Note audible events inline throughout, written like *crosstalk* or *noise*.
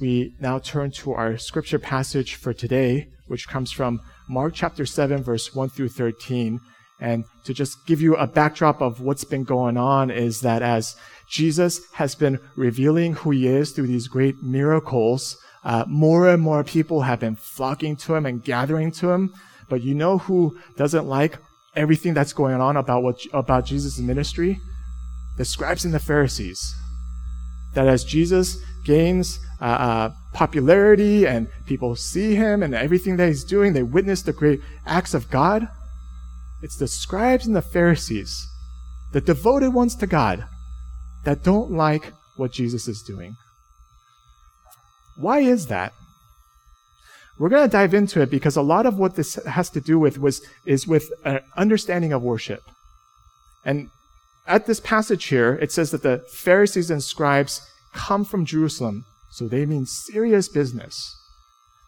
we now turn to our scripture passage for today, which comes from Mark chapter 7, verse 1 through 13. And to just give you a backdrop of what's been going on is that as Jesus has been revealing who he is through these great miracles, uh, more and more people have been flocking to him and gathering to him. But you know who doesn't like everything that's going on about what about Jesus' ministry? The scribes and the Pharisees. That as Jesus gains uh, uh, popularity and people see him and everything that he's doing, they witness the great acts of God. It's the scribes and the Pharisees, the devoted ones to God, that don't like what Jesus is doing. Why is that? We're going to dive into it because a lot of what this has to do with was, is with an understanding of worship. And at this passage here, it says that the Pharisees and scribes come from Jerusalem, so they mean serious business.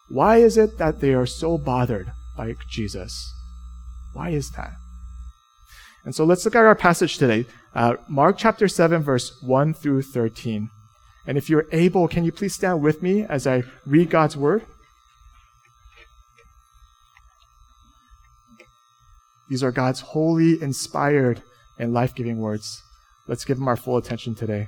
Why is it that they are so bothered by Jesus? Why is that? And so let's look at our passage today, uh, Mark chapter 7, verse 1 through 13. And if you're able, can you please stand with me as I read God's word? These are God's holy, inspired, and life giving words. Let's give them our full attention today.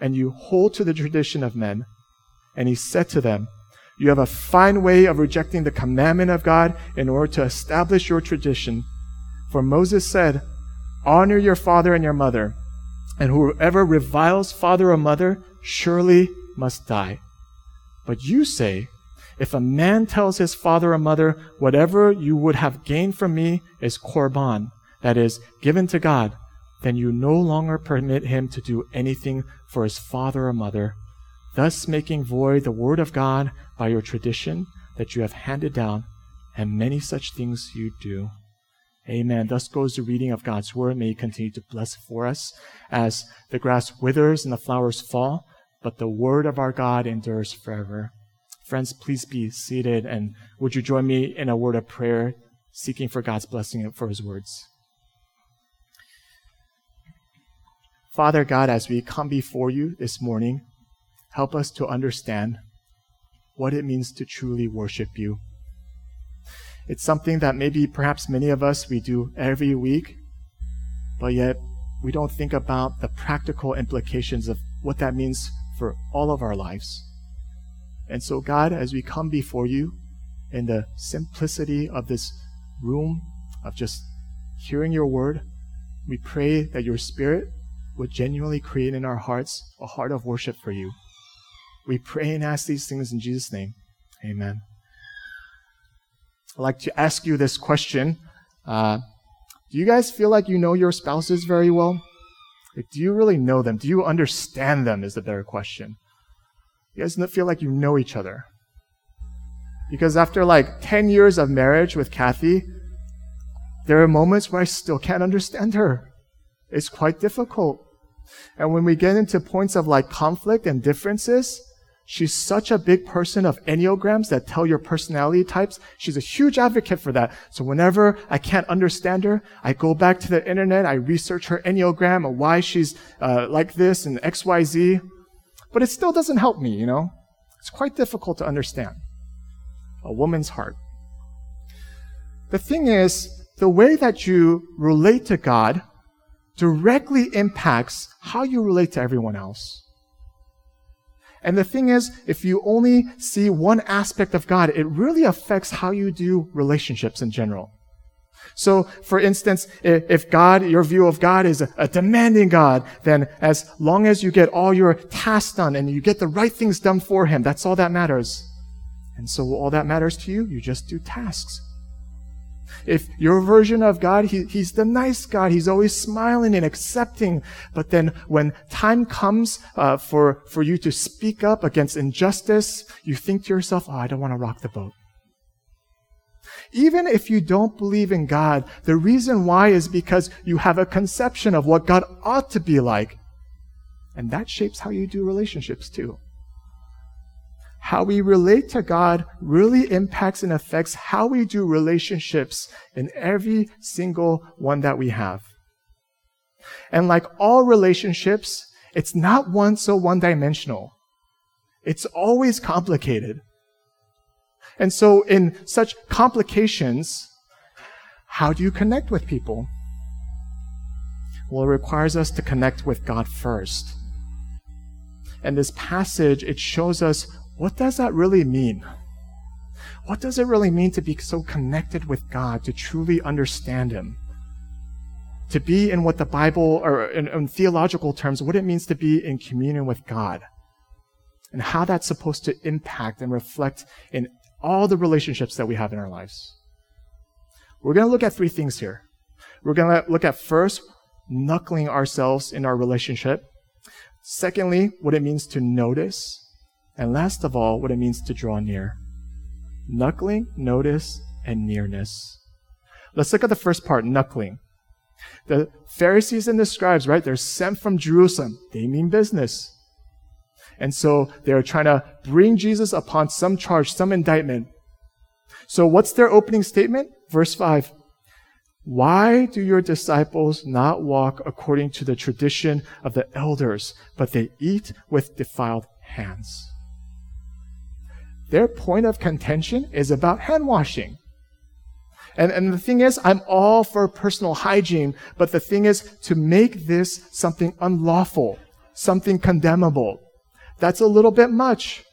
and you hold to the tradition of men. And he said to them, You have a fine way of rejecting the commandment of God in order to establish your tradition. For Moses said, Honor your father and your mother, and whoever reviles father or mother surely must die. But you say, if a man tells his father or mother, whatever you would have gained from me is korban, that is, given to God, then you no longer permit him to do anything for his father or mother, thus making void the word of God by your tradition that you have handed down, and many such things you do. Amen. Thus goes the reading of God's word. May He continue to bless for us as the grass withers and the flowers fall, but the word of our God endures forever. Friends, please be seated and would you join me in a word of prayer, seeking for God's blessing for His words? Father God, as we come before you this morning, help us to understand what it means to truly worship you. It's something that maybe perhaps many of us we do every week, but yet we don't think about the practical implications of what that means for all of our lives. And so, God, as we come before you in the simplicity of this room, of just hearing your word, we pray that your spirit would genuinely create in our hearts a heart of worship for you. We pray and ask these things in Jesus' name. Amen. I'd like to ask you this question. Uh, do you guys feel like you know your spouses very well? Like, do you really know them? Do you understand them? Is the better question. You guys feel like you know each other. Because after like 10 years of marriage with Kathy, there are moments where I still can't understand her. It's quite difficult. And when we get into points of like conflict and differences, she's such a big person of Enneagrams that tell your personality types. She's a huge advocate for that. So whenever I can't understand her, I go back to the internet, I research her Enneagram and why she's uh, like this and XYZ. But it still doesn't help me, you know? It's quite difficult to understand. A woman's heart. The thing is, the way that you relate to God directly impacts how you relate to everyone else. And the thing is, if you only see one aspect of God, it really affects how you do relationships in general. So, for instance, if God, your view of God is a demanding God, then as long as you get all your tasks done and you get the right things done for Him, that's all that matters. And so all that matters to you, you just do tasks. If your version of God, he, He's the nice God, He's always smiling and accepting. But then when time comes uh, for, for you to speak up against injustice, you think to yourself, oh, I don't want to rock the boat. Even if you don't believe in God, the reason why is because you have a conception of what God ought to be like. And that shapes how you do relationships too. How we relate to God really impacts and affects how we do relationships in every single one that we have. And like all relationships, it's not one so one dimensional. It's always complicated. And so, in such complications, how do you connect with people? Well, it requires us to connect with God first. And this passage, it shows us what does that really mean? What does it really mean to be so connected with God, to truly understand Him? To be in what the Bible, or in, in theological terms, what it means to be in communion with God. And how that's supposed to impact and reflect in all the relationships that we have in our lives. We're going to look at three things here. We're going to look at first, knuckling ourselves in our relationship. Secondly, what it means to notice. And last of all, what it means to draw near. Knuckling, notice, and nearness. Let's look at the first part, knuckling. The Pharisees and the scribes, right? They're sent from Jerusalem. They mean business. And so they're trying to bring Jesus upon some charge, some indictment. So what's their opening statement? Verse 5. Why do your disciples not walk according to the tradition of the elders, but they eat with defiled hands? Their point of contention is about hand washing. And, and the thing is, I'm all for personal hygiene, but the thing is to make this something unlawful, something condemnable. That's a little bit much.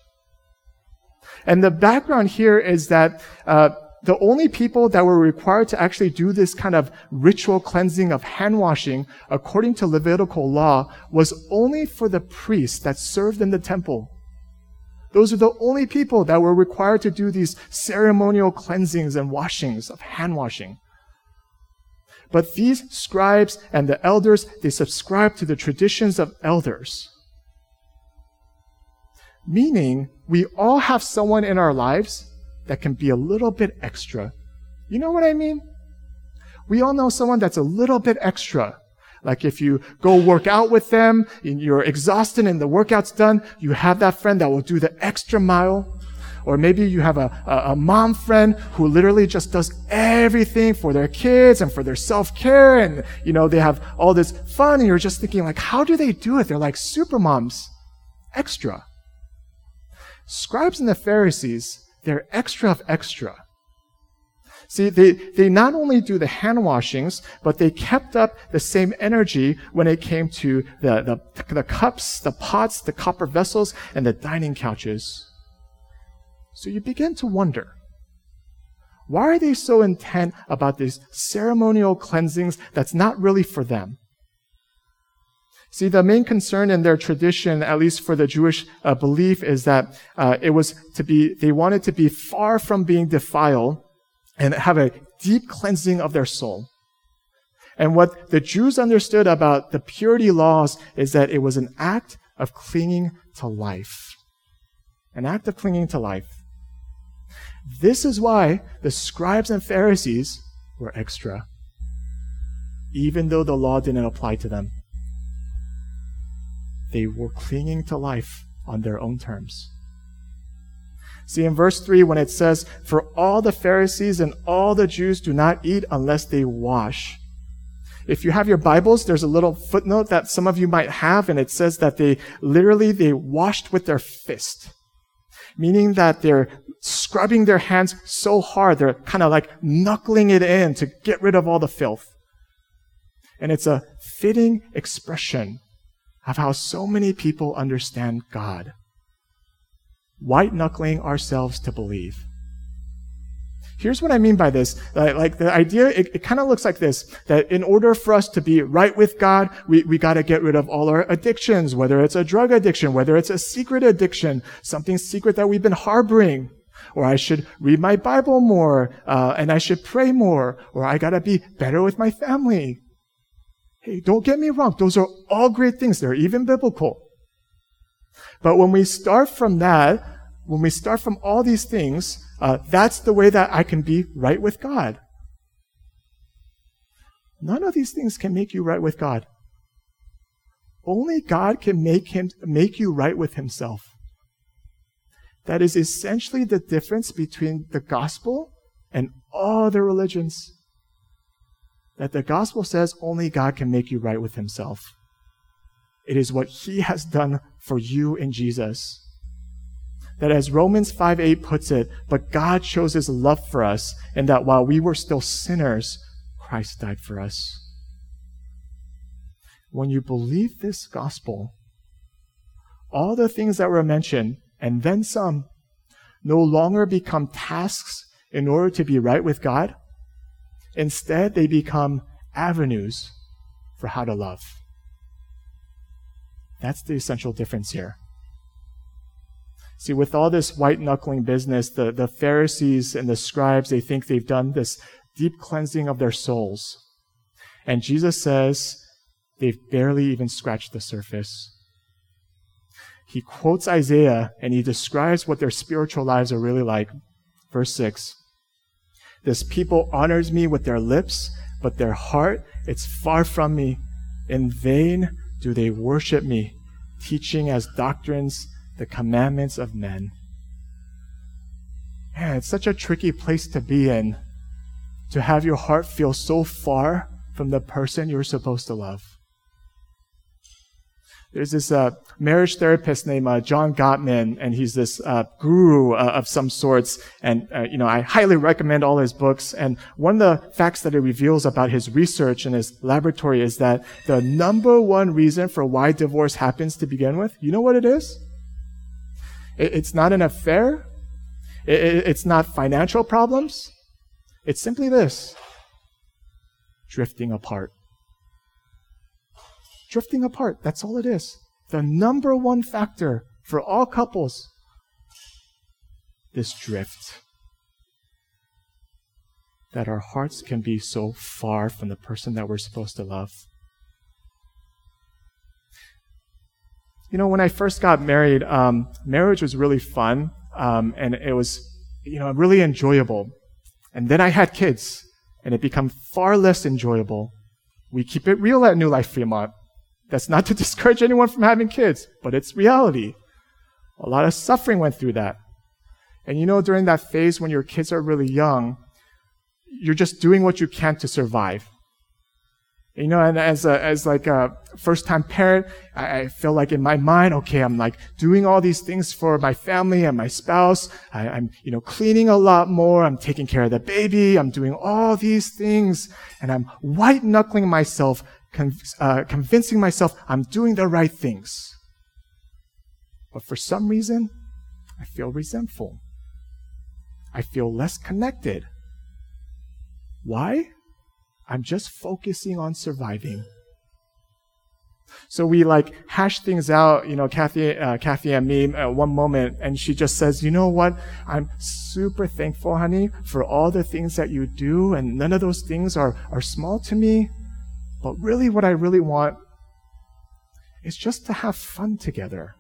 And the background here is that uh, the only people that were required to actually do this kind of ritual cleansing of hand washing, according to Levitical law, was only for the priests that served in the temple. Those are the only people that were required to do these ceremonial cleansings and washings of hand washing. But these scribes and the elders, they subscribe to the traditions of elders. Meaning, we all have someone in our lives that can be a little bit extra. You know what I mean? We all know someone that's a little bit extra. Like if you go work out with them, and you're exhausted and the workout's done, you have that friend that will do the extra mile. Or maybe you have a, a, a mom friend who literally just does everything for their kids and for their self-care and, you know, they have all this fun and you're just thinking like, how do they do it? They're like super moms. Extra. Scribes and the Pharisees, they're extra of extra. See, they, they not only do the hand washings, but they kept up the same energy when it came to the, the, the cups, the pots, the copper vessels, and the dining couches. So you begin to wonder, why are they so intent about these ceremonial cleansings that's not really for them? See, the main concern in their tradition, at least for the Jewish uh, belief, is that uh, it was to be, they wanted to be far from being defiled and have a deep cleansing of their soul. And what the Jews understood about the purity laws is that it was an act of clinging to life. An act of clinging to life. This is why the scribes and Pharisees were extra, even though the law didn't apply to them. They were clinging to life on their own terms. See, in verse 3, when it says, For all the Pharisees and all the Jews do not eat unless they wash. If you have your Bibles, there's a little footnote that some of you might have, and it says that they literally, they washed with their fist. Meaning that they're scrubbing their hands so hard, they're kind of like knuckling it in to get rid of all the filth. And it's a fitting expression of how so many people understand God. White knuckling ourselves to believe. Here's what I mean by this. Uh, like the idea, it, it kind of looks like this, that in order for us to be right with God, we, we gotta get rid of all our addictions, whether it's a drug addiction, whether it's a secret addiction, something secret that we've been harboring. Or I should read my Bible more, uh, and I should pray more, or I gotta be better with my family. Hey, don't get me wrong. Those are all great things. They're even biblical. But when we start from that, when we start from all these things, uh, that's the way that I can be right with God. None of these things can make you right with God. Only God can make him make you right with himself. That is essentially the difference between the gospel and all other religions. That the gospel says only God can make you right with himself. It is what he has done for you in Jesus that as Romans 5 8 puts it, but God shows his love for us, and that while we were still sinners, Christ died for us. When you believe this gospel, all the things that were mentioned, and then some, no longer become tasks in order to be right with God. Instead, they become avenues for how to love. That's the essential difference here. See, with all this white knuckling business, the, the Pharisees and the scribes, they think they've done this deep cleansing of their souls. And Jesus says they've barely even scratched the surface. He quotes Isaiah and he describes what their spiritual lives are really like. Verse 6 This people honors me with their lips, but their heart, it's far from me. In vain do they worship me, teaching as doctrines the commandments of men. Man, it's such a tricky place to be in to have your heart feel so far from the person you're supposed to love. There's this uh, marriage therapist named uh, John Gottman, and he's this uh, guru uh, of some sorts. And uh, you know, I highly recommend all his books. And one of the facts that it reveals about his research and his laboratory is that the number one reason for why divorce happens to begin with, you know what it is? It's not an affair. It's not financial problems. It's simply this drifting apart. Drifting apart. That's all it is. The number one factor for all couples this drift. That our hearts can be so far from the person that we're supposed to love. You know, when I first got married, um, marriage was really fun, um, and it was, you know, really enjoyable. And then I had kids, and it became far less enjoyable. We keep it real at New Life Fremont. That's not to *laughs* discourage anyone from having kids, but it's reality. A lot of suffering went through that. And you know, during that phase when your kids are really young, you're just doing what you can to survive. You know, and as a, as like a first time parent, I, I, feel like in my mind, okay, I'm like doing all these things for my family and my spouse. I, I'm, you know, cleaning a lot more. I'm taking care of the baby. I'm doing all these things and I'm white knuckling myself, con- uh, convincing myself I'm doing the right things. But for some reason, I feel resentful. I feel less connected. Why? I'm just focusing on surviving. So we like hash things out, you know, Kathy, uh, Kathy and me at one moment, and she just says, you know what? I'm super thankful, honey, for all the things that you do, and none of those things are, are small to me. But really, what I really want is just to have fun together.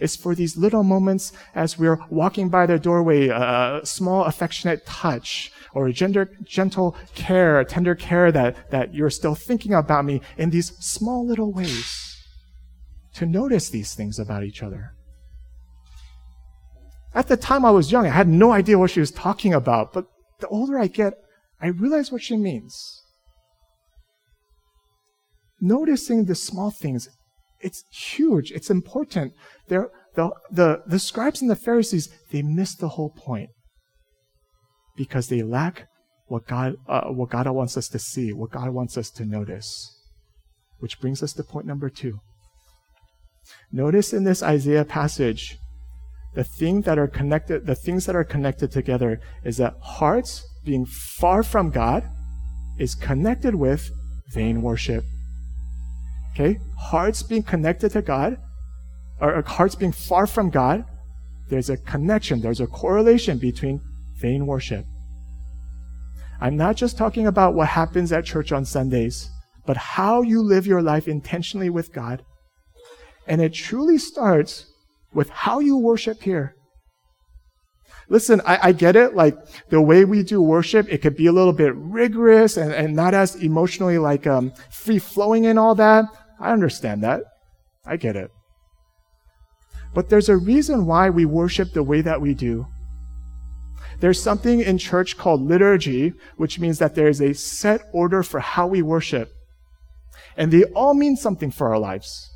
It's for these little moments as we're walking by their doorway, a small affectionate touch, or a gender, gentle care, tender care that, that you're still thinking about me in these small little ways. To notice these things about each other. At the time I was young, I had no idea what she was talking about, but the older I get, I realize what she means. Noticing the small things, it's huge, it's important. They're, the, the, the scribes and the Pharisees, they miss the whole point because they lack what God, uh, what God wants us to see, what God wants us to notice. Which brings us to point number two. Notice in this Isaiah passage the thing that are connected, the things that are connected together is that hearts being far from God is connected with vain worship. Okay? Hearts being connected to God, or hearts being far from God, there's a connection, there's a correlation between vain worship. I'm not just talking about what happens at church on Sundays, but how you live your life intentionally with God. And it truly starts with how you worship here. Listen, I, I, get it. Like the way we do worship, it could be a little bit rigorous and, and not as emotionally like um, free flowing and all that. I understand that. I get it. But there's a reason why we worship the way that we do. There's something in church called liturgy, which means that there is a set order for how we worship. And they all mean something for our lives.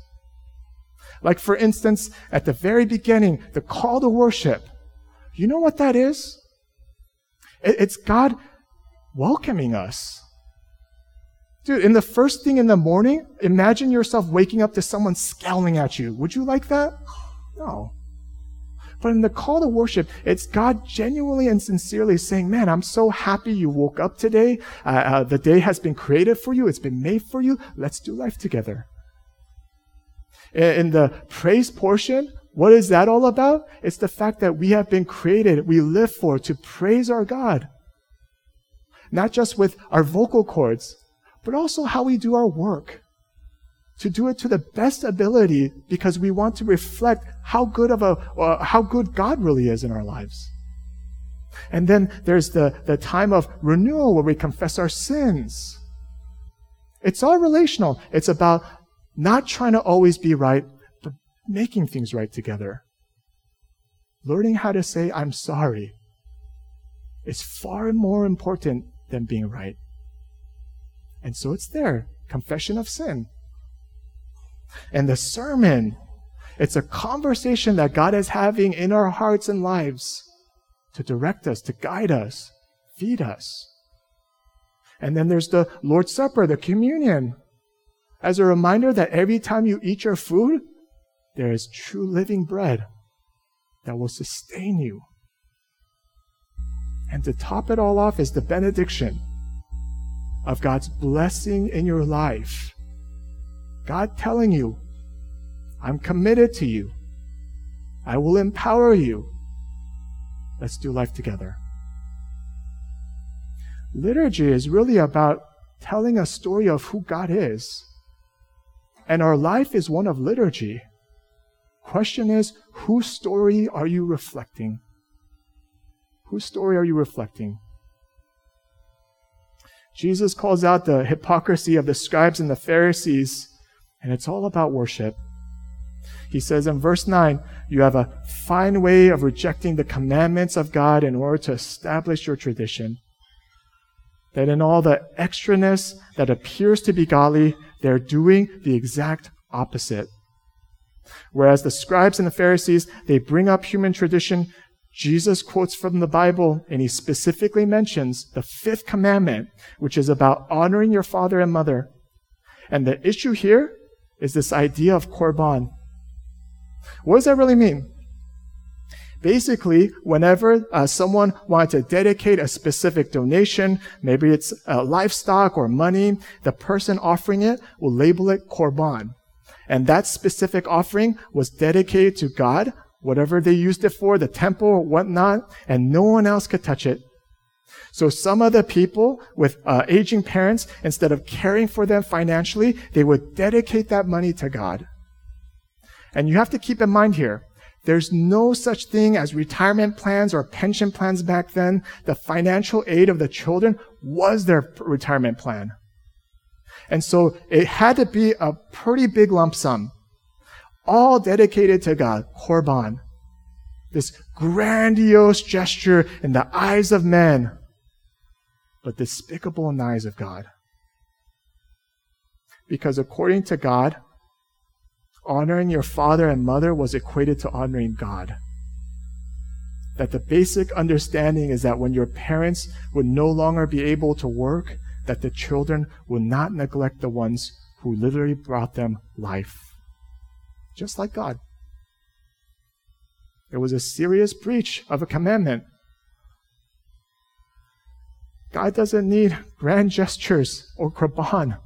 Like, for instance, at the very beginning, the call to worship. You know what that is? It's God welcoming us. Dude, in the first thing in the morning, imagine yourself waking up to someone scowling at you. Would you like that? No. But in the call to worship, it's God genuinely and sincerely saying, Man, I'm so happy you woke up today. Uh, uh, the day has been created for you, it's been made for you. Let's do life together. In the praise portion, what is that all about? It's the fact that we have been created, we live for, to praise our God. Not just with our vocal cords, but also how we do our work to do it to the best ability because we want to reflect how good of a uh, how good God really is in our lives. And then there's the, the time of renewal where we confess our sins. It's all relational. It's about not trying to always be right, but making things right together. Learning how to say, I'm sorry, is far more important than being right. And so it's there confession of sin. And the sermon, it's a conversation that God is having in our hearts and lives to direct us, to guide us, feed us. And then there's the Lord's Supper, the communion, as a reminder that every time you eat your food, there is true living bread that will sustain you. And to top it all off is the benediction of God's blessing in your life God telling you, I'm committed to you. I will empower you. Let's do life together. Liturgy is really about telling a story of who God is. And our life is one of liturgy. Question is, whose story are you reflecting? Whose story are you reflecting? Jesus calls out the hypocrisy of the scribes and the Pharisees and it's all about worship. He says in verse 9, you have a fine way of rejecting the commandments of God in order to establish your tradition. That in all the extraness that appears to be godly, they're doing the exact opposite. Whereas the scribes and the Pharisees, they bring up human tradition. Jesus quotes from the Bible and he specifically mentions the fifth commandment, which is about honoring your father and mother. And the issue here is this idea of korban. What does that really mean? Basically, whenever uh, someone wanted to dedicate a specific donation, maybe it's uh, livestock or money, the person offering it will label it korban. And that specific offering was dedicated to God, whatever they used it for, the temple or whatnot, and no one else could touch it. So some of the people with uh, aging parents, instead of caring for them financially, they would dedicate that money to God. And you have to keep in mind here, there's no such thing as retirement plans or pension plans back then. The financial aid of the children was their retirement plan. And so it had to be a pretty big lump sum, all dedicated to God, Korban. This grandiose gesture in the eyes of men but despicable in the eyes of God. Because according to God, honoring your father and mother was equated to honoring God. That the basic understanding is that when your parents would no longer be able to work, that the children will not neglect the ones who literally brought them life. Just like God. There was a serious breach of a commandment. God doesn't need grand gestures or korban.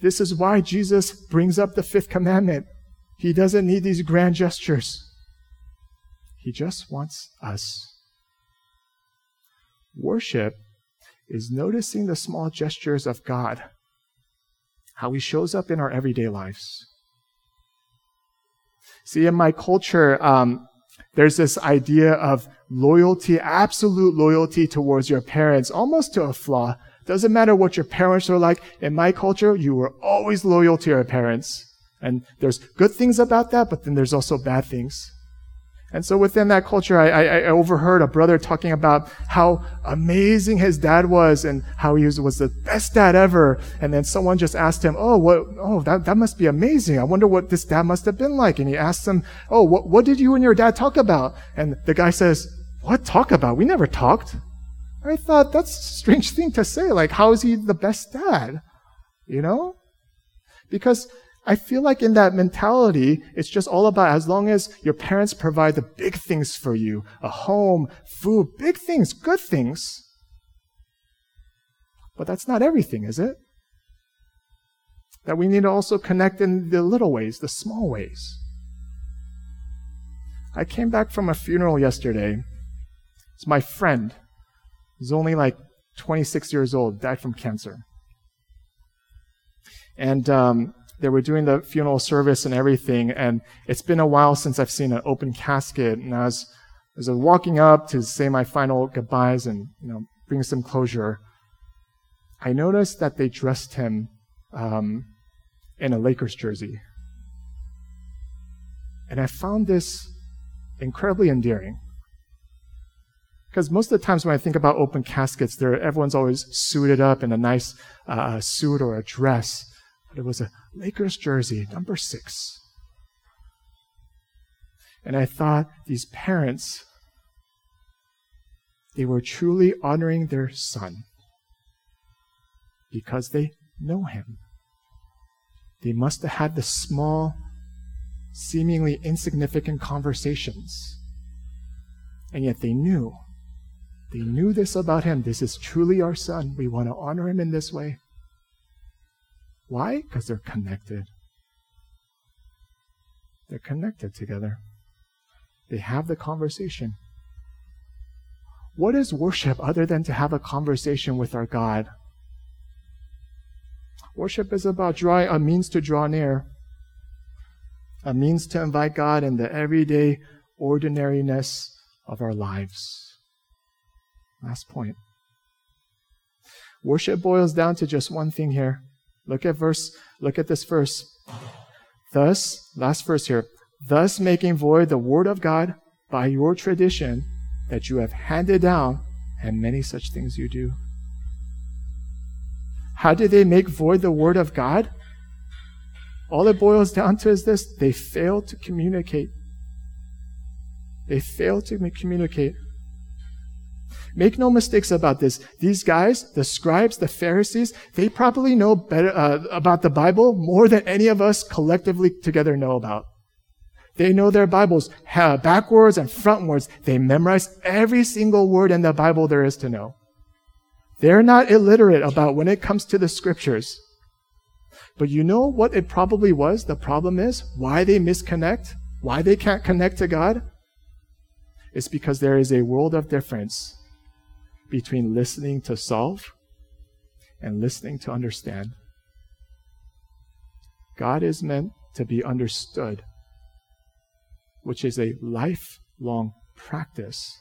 This is why Jesus brings up the fifth commandment. He doesn't need these grand gestures. He just wants us. Worship is noticing the small gestures of God, how He shows up in our everyday lives. See, in my culture, um, there's this idea of loyalty, absolute loyalty towards your parents, almost to a flaw. Doesn't matter what your parents are like. In my culture, you were always loyal to your parents. And there's good things about that, but then there's also bad things. And so within that culture, I, I, overheard a brother talking about how amazing his dad was and how he was, was, the best dad ever. And then someone just asked him, Oh, what, oh, that, that must be amazing. I wonder what this dad must have been like. And he asked him, Oh, what, what did you and your dad talk about? And the guy says, What talk about? We never talked. I thought that's a strange thing to say. Like, how is he the best dad? You know? Because I feel like in that mentality, it's just all about as long as your parents provide the big things for you a home, food, big things, good things. But that's not everything, is it? That we need to also connect in the little ways, the small ways. I came back from a funeral yesterday. It's my friend. He's only like 26 years old, died from cancer. And um, they were doing the funeral service and everything, and it's been a while since I've seen an open casket. And as, as I was walking up to say my final goodbyes and you know bring some closure, I noticed that they dressed him um, in a Lakers jersey, and I found this incredibly endearing. Because most of the times when I think about open caskets, everyone's always suited up in a nice uh, suit or a dress but it was a Lakers jersey, number six. And I thought these parents, they were truly honoring their son because they know him. They must have had the small, seemingly insignificant conversations. And yet they knew. They knew this about him. This is truly our son. We want to honor him in this way. Why? Because they're connected. They're connected together. They have the conversation. What is worship other than to have a conversation with our God? Worship is about drawing a means to draw near, a means to invite God in the everyday ordinariness of our lives. Last point. Worship boils down to just one thing here Look at verse, look at this verse. Thus, last verse here, thus making void the word of God by your tradition that you have handed down, and many such things you do. How did they make void the word of God? All it boils down to is this they failed to communicate. They failed to communicate. Make no mistakes about this. These guys, the scribes, the Pharisees, they probably know better uh, about the Bible more than any of us collectively together know about. They know their Bibles backwards and frontwards. They memorize every single word in the Bible there is to know. They're not illiterate about when it comes to the scriptures. But you know what it probably was? The problem is why they misconnect, why they can't connect to God. It's because there is a world of difference between listening to solve and listening to understand. God is meant to be understood, which is a lifelong practice.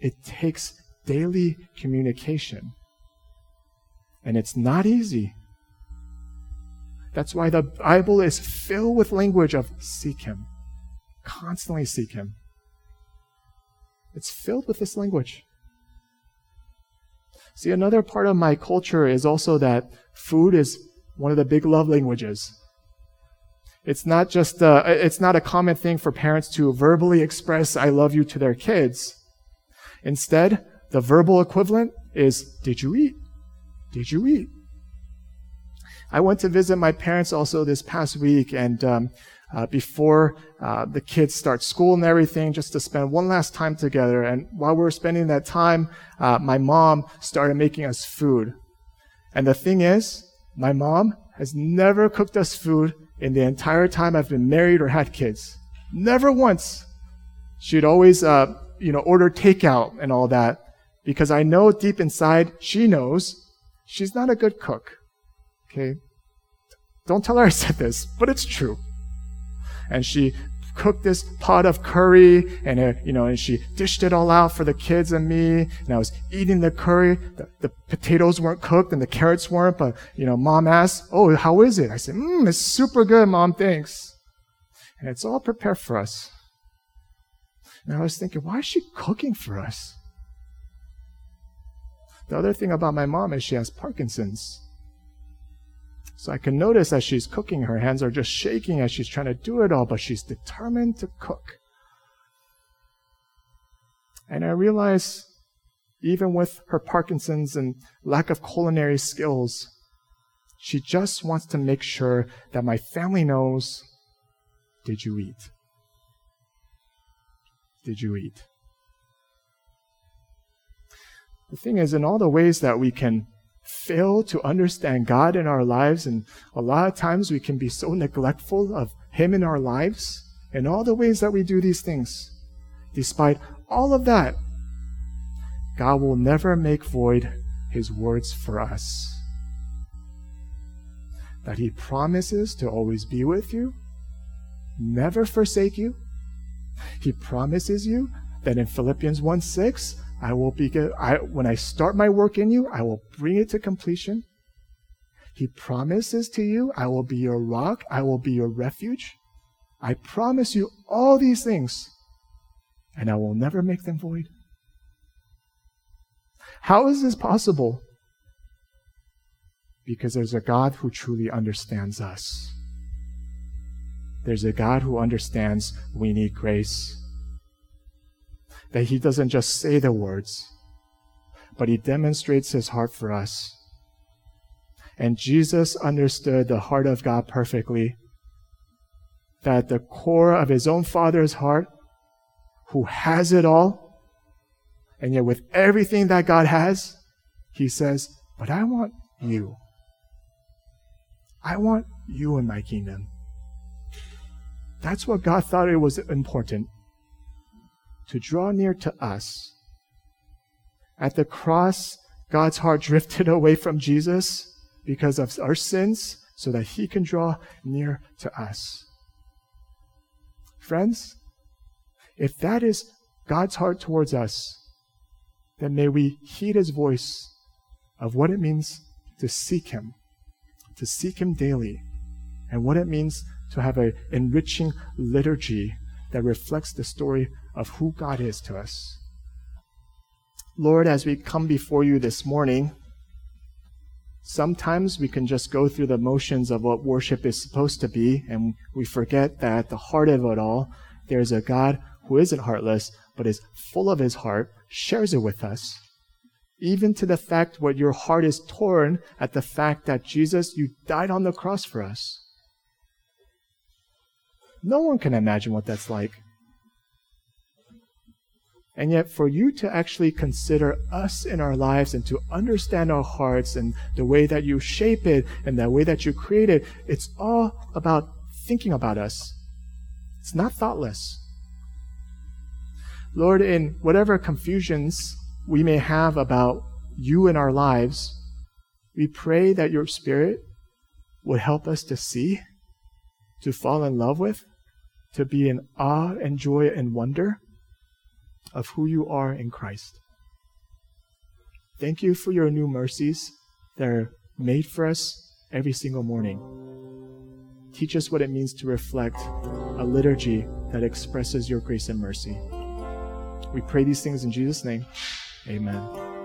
It takes daily communication, and it's not easy. That's why the Bible is filled with language of seek Him, constantly seek Him. It's filled with this language. See, another part of my culture is also that food is one of the big love languages. It's not just a, it's not a common thing for parents to verbally express I love you to their kids. Instead, the verbal equivalent is did you eat? Did you eat? I went to visit my parents also this past week, and um, uh, before uh, the kids start school and everything, just to spend one last time together. And while we were spending that time, uh, my mom started making us food. And the thing is, my mom has never cooked us food in the entire time I've been married or had kids. Never once. She'd always, uh, you know, order takeout and all that because I know deep inside she knows she's not a good cook. Okay? Don't tell her I said this, but it's true and she cooked this pot of curry and uh, you know and she dished it all out for the kids and me. And i was eating the curry. The, the, potatoes weren't cooked and the carrots weren't but you know mom asked oh how is it? I said mm, it's super good mom thanks. And it's all prepared for us. And i was thinking why is she cooking for us? The other thing about my mom is she has parkinson's so I can notice as she's cooking, her hands are just shaking as she's trying to do it all, but she's determined to cook. And I realize, even with her Parkinson's and lack of culinary skills, she just wants to make sure that my family knows Did you eat? Did you eat? The thing is, in all the ways that we can fail to understand God in our lives, and a lot of times we can be so neglectful of Him in our lives, in all the ways that we do these things. Despite all of that, God will never make void His words for us. That He promises to always be with you, never forsake you. He promises you that in Philippians 1 6, I will be, I, when I start my work in you, I will bring it to completion. He promises to you, I will be your rock, I will be your refuge. I promise you all these things, and I will never make them void. How is this possible? Because there's a God who truly understands us. There's a God who understands we need grace that he doesn't just say the words, but he demonstrates his heart for us. And Jesus understood the heart of God perfectly. That at the core of his own Father's heart, who has it all, and yet with everything that God has, he says, But I want you. I want you in my kingdom. That's what God thought it was important to draw near to us. At the cross, God's heart drifted *laughs* away from Jesus because of our sins so that he can draw near to us. Friends, if that is God's heart towards us, then may we heed his voice of what it means to seek him, to seek him daily, and what it means to have an enriching liturgy that reflects the story of who God is to us. Lord, as we come before you this morning, sometimes we can just go through the motions of what worship is supposed to be, and we forget that at the heart of it all, there's a God who isn't heartless, but is full of his heart, shares it with us. Even to the fact where your heart is torn at the fact that Jesus, you died on the cross for us. No one can imagine what that's like. And yet, for you to actually consider us in our lives and to understand our hearts and the way that you shape it and the way that you create it, it's all about thinking about us. It's not thoughtless. Lord, in whatever confusions we may have about you in our lives, we pray that your Spirit would help us to see, to fall in love with, to be in awe and joy and wonder of who you are in Christ. Thank you for your new mercies that are made for us every single morning. Teach us what it means to reflect a liturgy that expresses your grace and mercy. We pray these things in Jesus' name. Amen.